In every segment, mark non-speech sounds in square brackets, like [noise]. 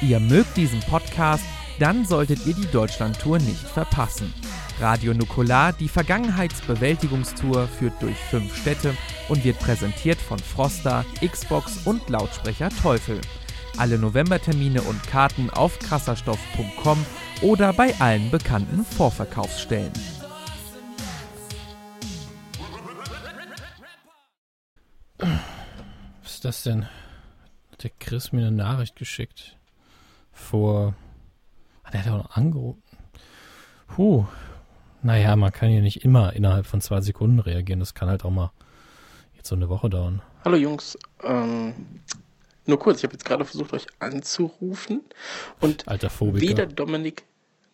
Ihr mögt diesen Podcast? Dann solltet ihr die Deutschlandtour nicht verpassen. Radio Nukular, die Vergangenheitsbewältigungstour, führt durch fünf Städte und wird präsentiert von Froster, Xbox und Lautsprecher Teufel. Alle Novembertermine und Karten auf krasserstoff.com oder bei allen bekannten Vorverkaufsstellen. Was ist das denn? Hat der Chris mir eine Nachricht geschickt? Vor. Ah, der hat ja auch noch angerufen. Puh. Naja, man kann hier nicht immer innerhalb von zwei Sekunden reagieren. Das kann halt auch mal jetzt so eine Woche dauern. Hallo Jungs, ähm, nur kurz, ich habe jetzt gerade versucht, euch anzurufen und Alter Phobiker. weder Dominik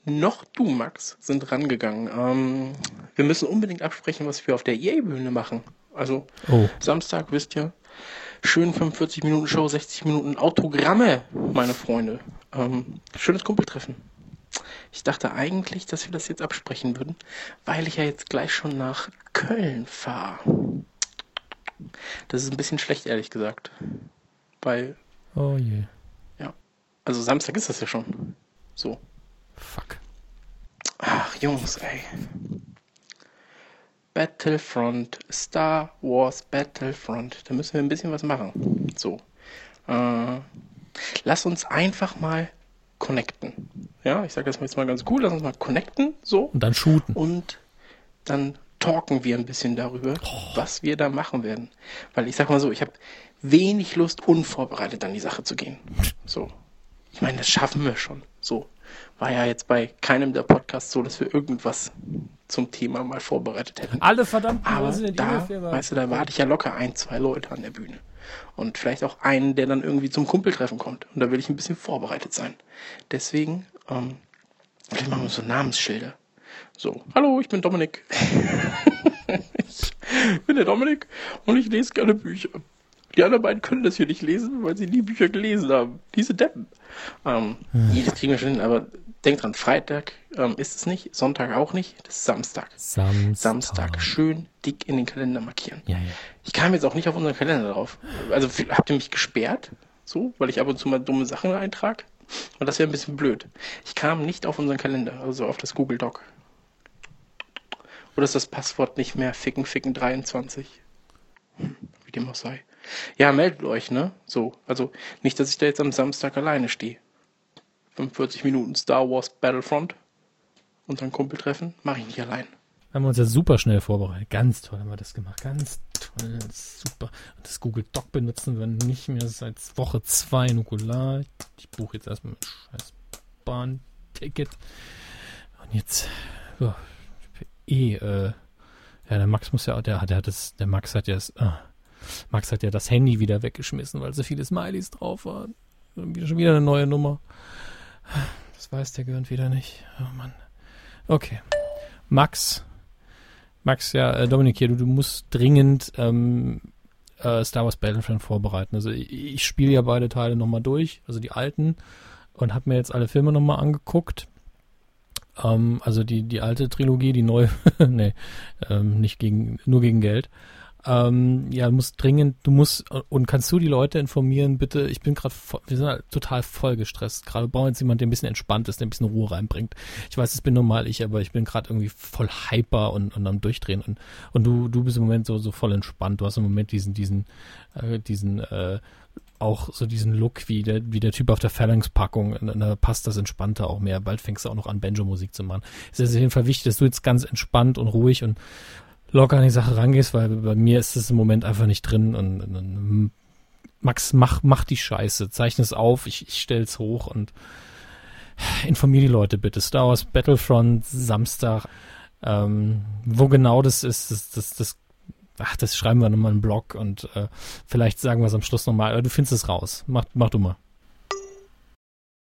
noch du, Max, sind rangegangen. Ähm, wir müssen unbedingt absprechen, was wir auf der EA-Bühne machen. Also Oh, Samstag, wisst ihr, schön 45 Minuten Show, 60 Minuten Autogramme, meine Freunde. Ähm, schönes Kumpeltreffen. Ich dachte eigentlich, dass wir das jetzt absprechen würden, weil ich ja jetzt gleich schon nach Köln fahre. Das ist ein bisschen schlecht, ehrlich gesagt. Weil, oh je. also Samstag ist das ja schon. So. Fuck. Ach, Jungs, ey. Battlefront, Star Wars Battlefront. Da müssen wir ein bisschen was machen. So. Äh, lass uns einfach mal connecten. Ja, ich sage das jetzt mal ganz cool. Lass uns mal connecten. So. Und dann shooten. Und dann talken wir ein bisschen darüber, was wir da machen werden. Weil ich sag mal so, ich habe wenig Lust, unvorbereitet an die Sache zu gehen. So. Ich meine, das schaffen wir schon. So. War ja jetzt bei keinem der Podcasts so, dass wir irgendwas zum Thema mal vorbereitet hätten. Alle verdammten Aber da, weißt du, da warte ich ja locker ein, zwei Leute an der Bühne. Und vielleicht auch einen, der dann irgendwie zum Kumpeltreffen kommt. Und da will ich ein bisschen vorbereitet sein. Deswegen, ähm, vielleicht machen wir so Namensschilder. So, hallo, ich bin Dominik. [laughs] ich bin der Dominik und ich lese gerne Bücher. Die anderen beiden können das hier nicht lesen, weil sie nie Bücher gelesen haben. Diese Deppen. Ähm, nee, das kriegen wir schon hin, aber denkt dran, Freitag ähm, ist es nicht, Sonntag auch nicht, das ist Samstag. Samstag. Samstag schön dick in den Kalender markieren. Ja, ja. Ich kam jetzt auch nicht auf unseren Kalender drauf. Also habt ihr mich gesperrt? So, weil ich ab und zu mal dumme Sachen eintrage? Und das wäre ein bisschen blöd. Ich kam nicht auf unseren Kalender, also auf das Google Doc. Oder ist das Passwort nicht mehr ficken ficken 23? Hm, wie dem auch sei. Ja, meldet euch, ne? So, also nicht, dass ich da jetzt am Samstag alleine stehe. 45 Minuten Star Wars Battlefront dann Kumpel treffen, mache ich nicht allein. Haben wir uns ja super schnell vorbereitet. Ganz toll haben wir das gemacht. Ganz toll. Super. Und das Google Doc benutzen wir nicht mehr seit Woche zwei Nukular. Ich buche jetzt erstmal mein scheiß Bahnticket. Und jetzt, ja, eh, äh, ja, der Max muss ja, der, der hat das, der Max hat ja das, ah, Max hat ja das Handy wieder weggeschmissen, weil so viele Smileys drauf waren. Schon wieder eine neue Nummer. Das weiß der gehört wieder nicht. Oh Mann. Okay. Max, Max, ja, äh, Dominik hier, du, du musst dringend ähm, äh, Star Wars Battlefront vorbereiten. Also ich, ich spiele ja beide Teile nochmal durch, also die alten, und habe mir jetzt alle Filme nochmal angeguckt. Ähm, also die, die alte Trilogie, die neue, [laughs] nee, ähm, nicht gegen, nur gegen Geld. Ähm, ja, du musst dringend, du musst, und kannst du die Leute informieren, bitte, ich bin gerade, wir sind halt total voll gestresst. Gerade brauchen jetzt jemanden, der ein bisschen entspannt ist, der ein bisschen Ruhe reinbringt. Ich weiß, es bin normal ich, aber ich bin gerade irgendwie voll hyper und, und am Durchdrehen. Und, und du, du bist im Moment so, so voll entspannt. Du hast im Moment diesen, diesen, äh, diesen, äh, auch so diesen Look wie der, wie der Typ auf der Phalanx-Packung. Da passt das Entspannte auch mehr. Bald fängst du auch noch an, Banjo-Musik zu machen. Es ist auf jeden Fall wichtig, dass du jetzt ganz entspannt und ruhig und locker an die Sache rangehst, weil bei mir ist es im Moment einfach nicht drin und, und, und Max, mach, mach die Scheiße, zeichne es auf, ich, ich stell's hoch und informier die Leute bitte. Star Wars Battlefront Samstag, ähm, wo genau das ist, das, das, das, ach, das schreiben wir nochmal im Blog und äh, vielleicht sagen wir es am Schluss nochmal, du findest es raus. Mach, mach du mal.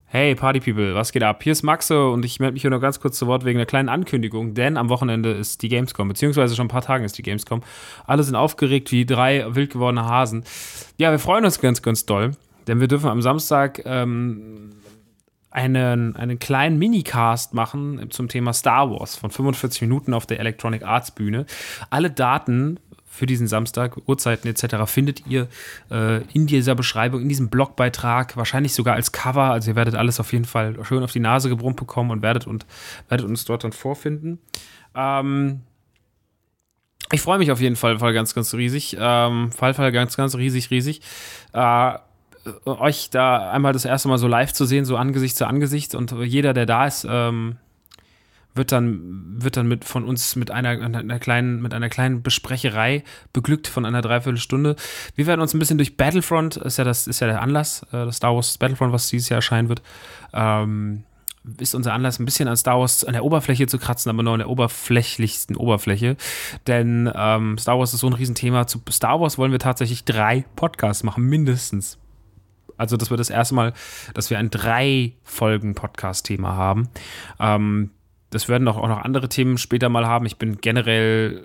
Hey Party People, was geht ab? Hier ist Maxo und ich melde mich hier nur ganz kurz zu Wort wegen einer kleinen Ankündigung, denn am Wochenende ist die Gamescom, beziehungsweise schon ein paar Tagen ist die Gamescom. Alle sind aufgeregt wie drei wild gewordene Hasen. Ja, wir freuen uns ganz, ganz doll, denn wir dürfen am Samstag ähm, einen, einen kleinen Minicast machen zum Thema Star Wars von 45 Minuten auf der Electronic Arts Bühne. Alle Daten für diesen Samstag. Uhrzeiten etc. findet ihr äh, in dieser Beschreibung, in diesem Blogbeitrag, wahrscheinlich sogar als Cover. Also ihr werdet alles auf jeden Fall schön auf die Nase gebrummt bekommen und werdet, und, werdet uns dort dann vorfinden. Ähm, ich freue mich auf jeden Fall, Fall ganz, ganz riesig. Ähm, Fall, Fall ganz, ganz riesig, riesig. Äh, euch da einmal das erste Mal so live zu sehen, so Angesicht zu Angesicht und jeder, der da ist, ähm, wird dann, wird dann mit von uns mit einer, einer kleinen, mit einer kleinen Besprecherei beglückt von einer Dreiviertelstunde. Wir werden uns ein bisschen durch Battlefront, ist ja das, ist ja der Anlass, äh, das Star Wars Battlefront, was dieses Jahr erscheinen wird, ähm, ist unser Anlass, ein bisschen an Star Wars an der Oberfläche zu kratzen, aber nur an der oberflächlichsten Oberfläche. Denn ähm, Star Wars ist so ein Riesenthema. Zu Star Wars wollen wir tatsächlich drei Podcasts machen, mindestens. Also, das wird das erste Mal, dass wir ein drei Folgen Podcast-Thema haben. Ähm, das werden auch, noch andere Themen später mal haben. Ich bin generell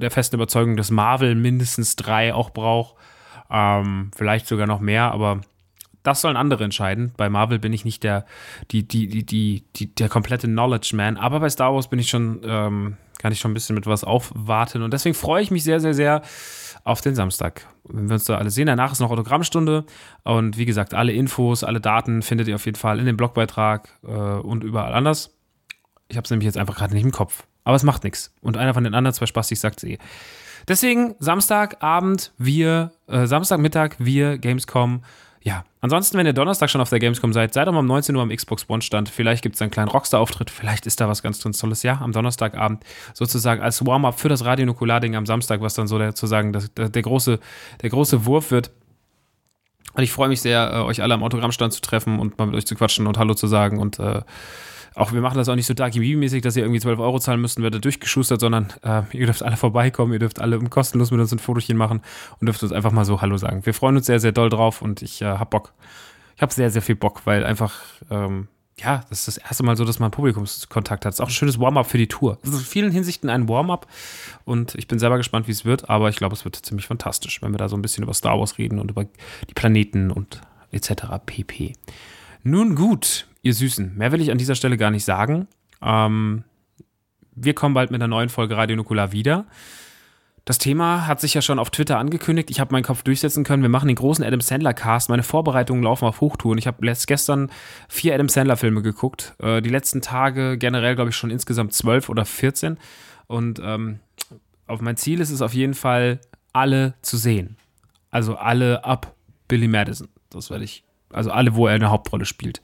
der festen Überzeugung, dass Marvel mindestens drei auch braucht. Ähm, vielleicht sogar noch mehr, aber das sollen andere entscheiden. Bei Marvel bin ich nicht der, die, die, die, die, die der komplette Knowledge Man, aber bei Star Wars bin ich schon, ähm, kann ich schon ein bisschen mit was aufwarten. Und deswegen freue ich mich sehr, sehr, sehr auf den Samstag. Wenn wir uns da alle sehen, danach ist noch Autogrammstunde. Und wie gesagt, alle Infos, alle Daten findet ihr auf jeden Fall in dem Blogbeitrag äh, und überall anders. Ich habe es nämlich jetzt einfach gerade nicht im Kopf. Aber es macht nichts. Und einer von den anderen zwei Spastis sagt eh. Deswegen Samstagabend, wir, äh, Samstagmittag, wir, Gamescom. Ja, ansonsten, wenn ihr Donnerstag schon auf der Gamescom seid, seid doch mal um 19 Uhr am Xbox One Stand. Vielleicht gibt es einen kleinen Rockstar-Auftritt. Vielleicht ist da was ganz, ganz Tolles. Ja, am Donnerstagabend sozusagen als Warm-up für das Radio Nukular-Ding am Samstag, was dann so sozusagen das, der, der, große, der große Wurf wird. Und ich freue mich sehr, äh, euch alle am Autogrammstand zu treffen und mal mit euch zu quatschen und Hallo zu sagen und äh, auch wir machen das auch nicht so Darky mäßig dass ihr irgendwie 12 Euro zahlen müsst und werdet durchgeschustert, sondern äh, ihr dürft alle vorbeikommen, ihr dürft alle kostenlos mit uns ein Fotochen machen und dürft uns einfach mal so Hallo sagen. Wir freuen uns sehr, sehr doll drauf und ich äh, hab Bock. Ich habe sehr, sehr viel Bock, weil einfach, ähm, ja, das ist das erste Mal so, dass man Publikumskontakt hat. Das ist auch ein schönes Warm-up für die Tour. Das ist in vielen Hinsichten ein Warm-up und ich bin selber gespannt, wie es wird, aber ich glaube, es wird ziemlich fantastisch, wenn wir da so ein bisschen über Star Wars reden und über die Planeten und etc. pp. Nun gut, ihr Süßen, mehr will ich an dieser Stelle gar nicht sagen. Ähm, wir kommen bald mit einer neuen Folge Radio Nukular wieder. Das Thema hat sich ja schon auf Twitter angekündigt. Ich habe meinen Kopf durchsetzen können. Wir machen den großen Adam Sandler Cast. Meine Vorbereitungen laufen auf Hochtouren. Ich habe gestern vier Adam Sandler Filme geguckt. Äh, die letzten Tage generell, glaube ich, schon insgesamt zwölf oder vierzehn. Und ähm, auf mein Ziel ist es auf jeden Fall, alle zu sehen. Also alle ab Billy Madison. Das werde ich. Also alle, wo er eine Hauptrolle spielt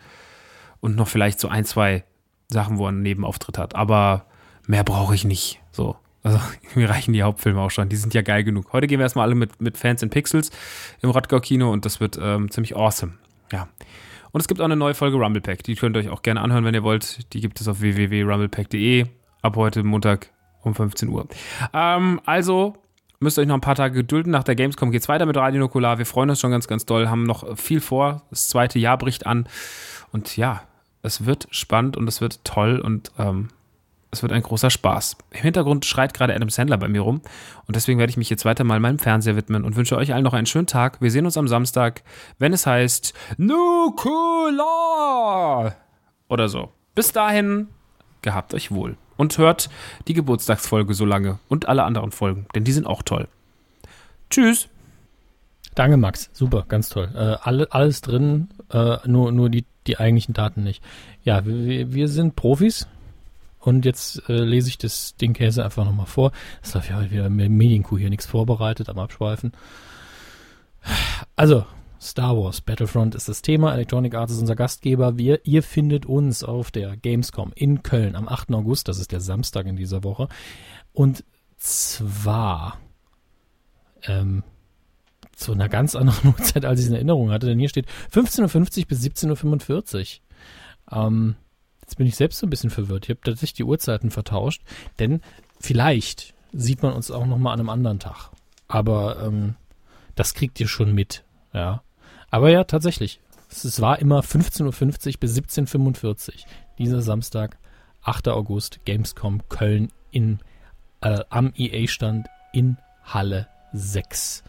und noch vielleicht so ein, zwei Sachen, wo er einen Nebenauftritt hat. Aber mehr brauche ich nicht. So. Also, [laughs] mir reichen die Hauptfilme auch schon. Die sind ja geil genug. Heute gehen wir erstmal alle mit, mit Fans in Pixels im Rottgau-Kino und das wird ähm, ziemlich awesome. Ja. Und es gibt auch eine neue Folge Rumble Pack. Die könnt ihr euch auch gerne anhören, wenn ihr wollt. Die gibt es auf www.rumblepack.de ab heute Montag um 15 Uhr. Ähm, also müsst ihr euch noch ein paar Tage gedulden. Nach der Gamescom geht es weiter mit Radio Nukular. Wir freuen uns schon ganz, ganz doll, haben noch viel vor. Das zweite Jahr bricht an. Und ja, es wird spannend und es wird toll und ähm, es wird ein großer Spaß. Im Hintergrund schreit gerade Adam Sandler bei mir rum und deswegen werde ich mich jetzt weiter mal meinem Fernseher widmen und wünsche euch allen noch einen schönen Tag. Wir sehen uns am Samstag, wenn es heißt Nukular oder so. Bis dahin, gehabt euch wohl und hört die Geburtstagsfolge so lange und alle anderen Folgen, denn die sind auch toll. Tschüss. Danke, Max. Super, ganz toll. Äh, alle, alles drin, äh, nur, nur die die eigentlichen Daten nicht. Ja, wir, wir sind Profis und jetzt äh, lese ich das Ding Käse einfach nochmal vor. Das läuft ja heute wieder mit Medienkuh hier nichts vorbereitet am Abschweifen. Also, Star Wars Battlefront ist das Thema. Electronic Arts ist unser Gastgeber. Wir, ihr findet uns auf der Gamescom in Köln am 8. August. Das ist der Samstag in dieser Woche. Und zwar ähm, zu einer ganz anderen [laughs] Uhrzeit, als ich es in Erinnerung hatte. Denn hier steht 15.50 Uhr bis 17.45 Uhr. Ähm, jetzt bin ich selbst so ein bisschen verwirrt. Ich habe tatsächlich die Uhrzeiten vertauscht. Denn vielleicht sieht man uns auch noch mal an einem anderen Tag. Aber ähm, das kriegt ihr schon mit. Ja. Aber ja, tatsächlich. Es war immer 15.50 Uhr bis 17.45 Uhr. Dieser Samstag, 8. August, Gamescom Köln in, äh, am EA-Stand in Halle 6.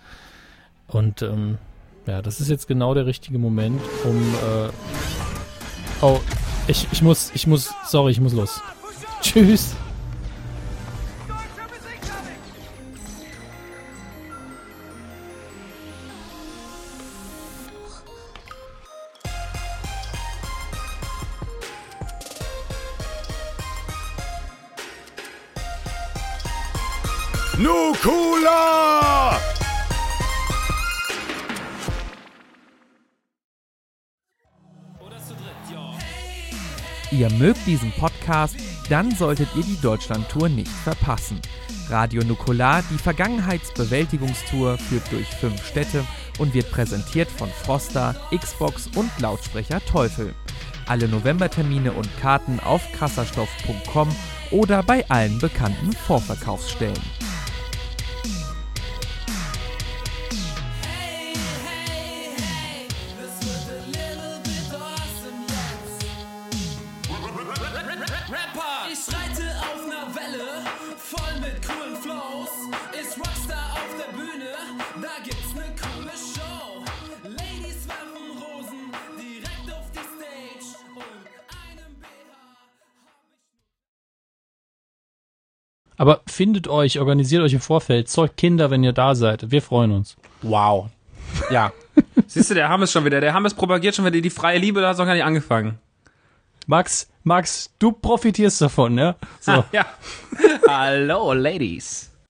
Und ähm, ja, das ist jetzt genau der richtige Moment, um. Äh oh, ich, ich muss, ich muss, sorry, ich muss los. Tschüss. Nukula! Ihr mögt diesen Podcast, dann solltet ihr die Deutschlandtour nicht verpassen. Radio Nukular, die Vergangenheitsbewältigungstour, führt durch fünf Städte und wird präsentiert von Froster, Xbox und Lautsprecher Teufel. Alle Novembertermine und Karten auf krasserstoff.com oder bei allen bekannten Vorverkaufsstellen. Aber findet euch, organisiert euch im Vorfeld, zeugt Kinder, wenn ihr da seid. Wir freuen uns. Wow. Ja. [laughs] Siehst du, der Hammes schon wieder. Der Hammes propagiert schon wieder die freie Liebe, da hast du noch gar nicht angefangen. Max, Max, du profitierst davon, ne? [laughs] So. Ja. [laughs] Hallo, Ladies.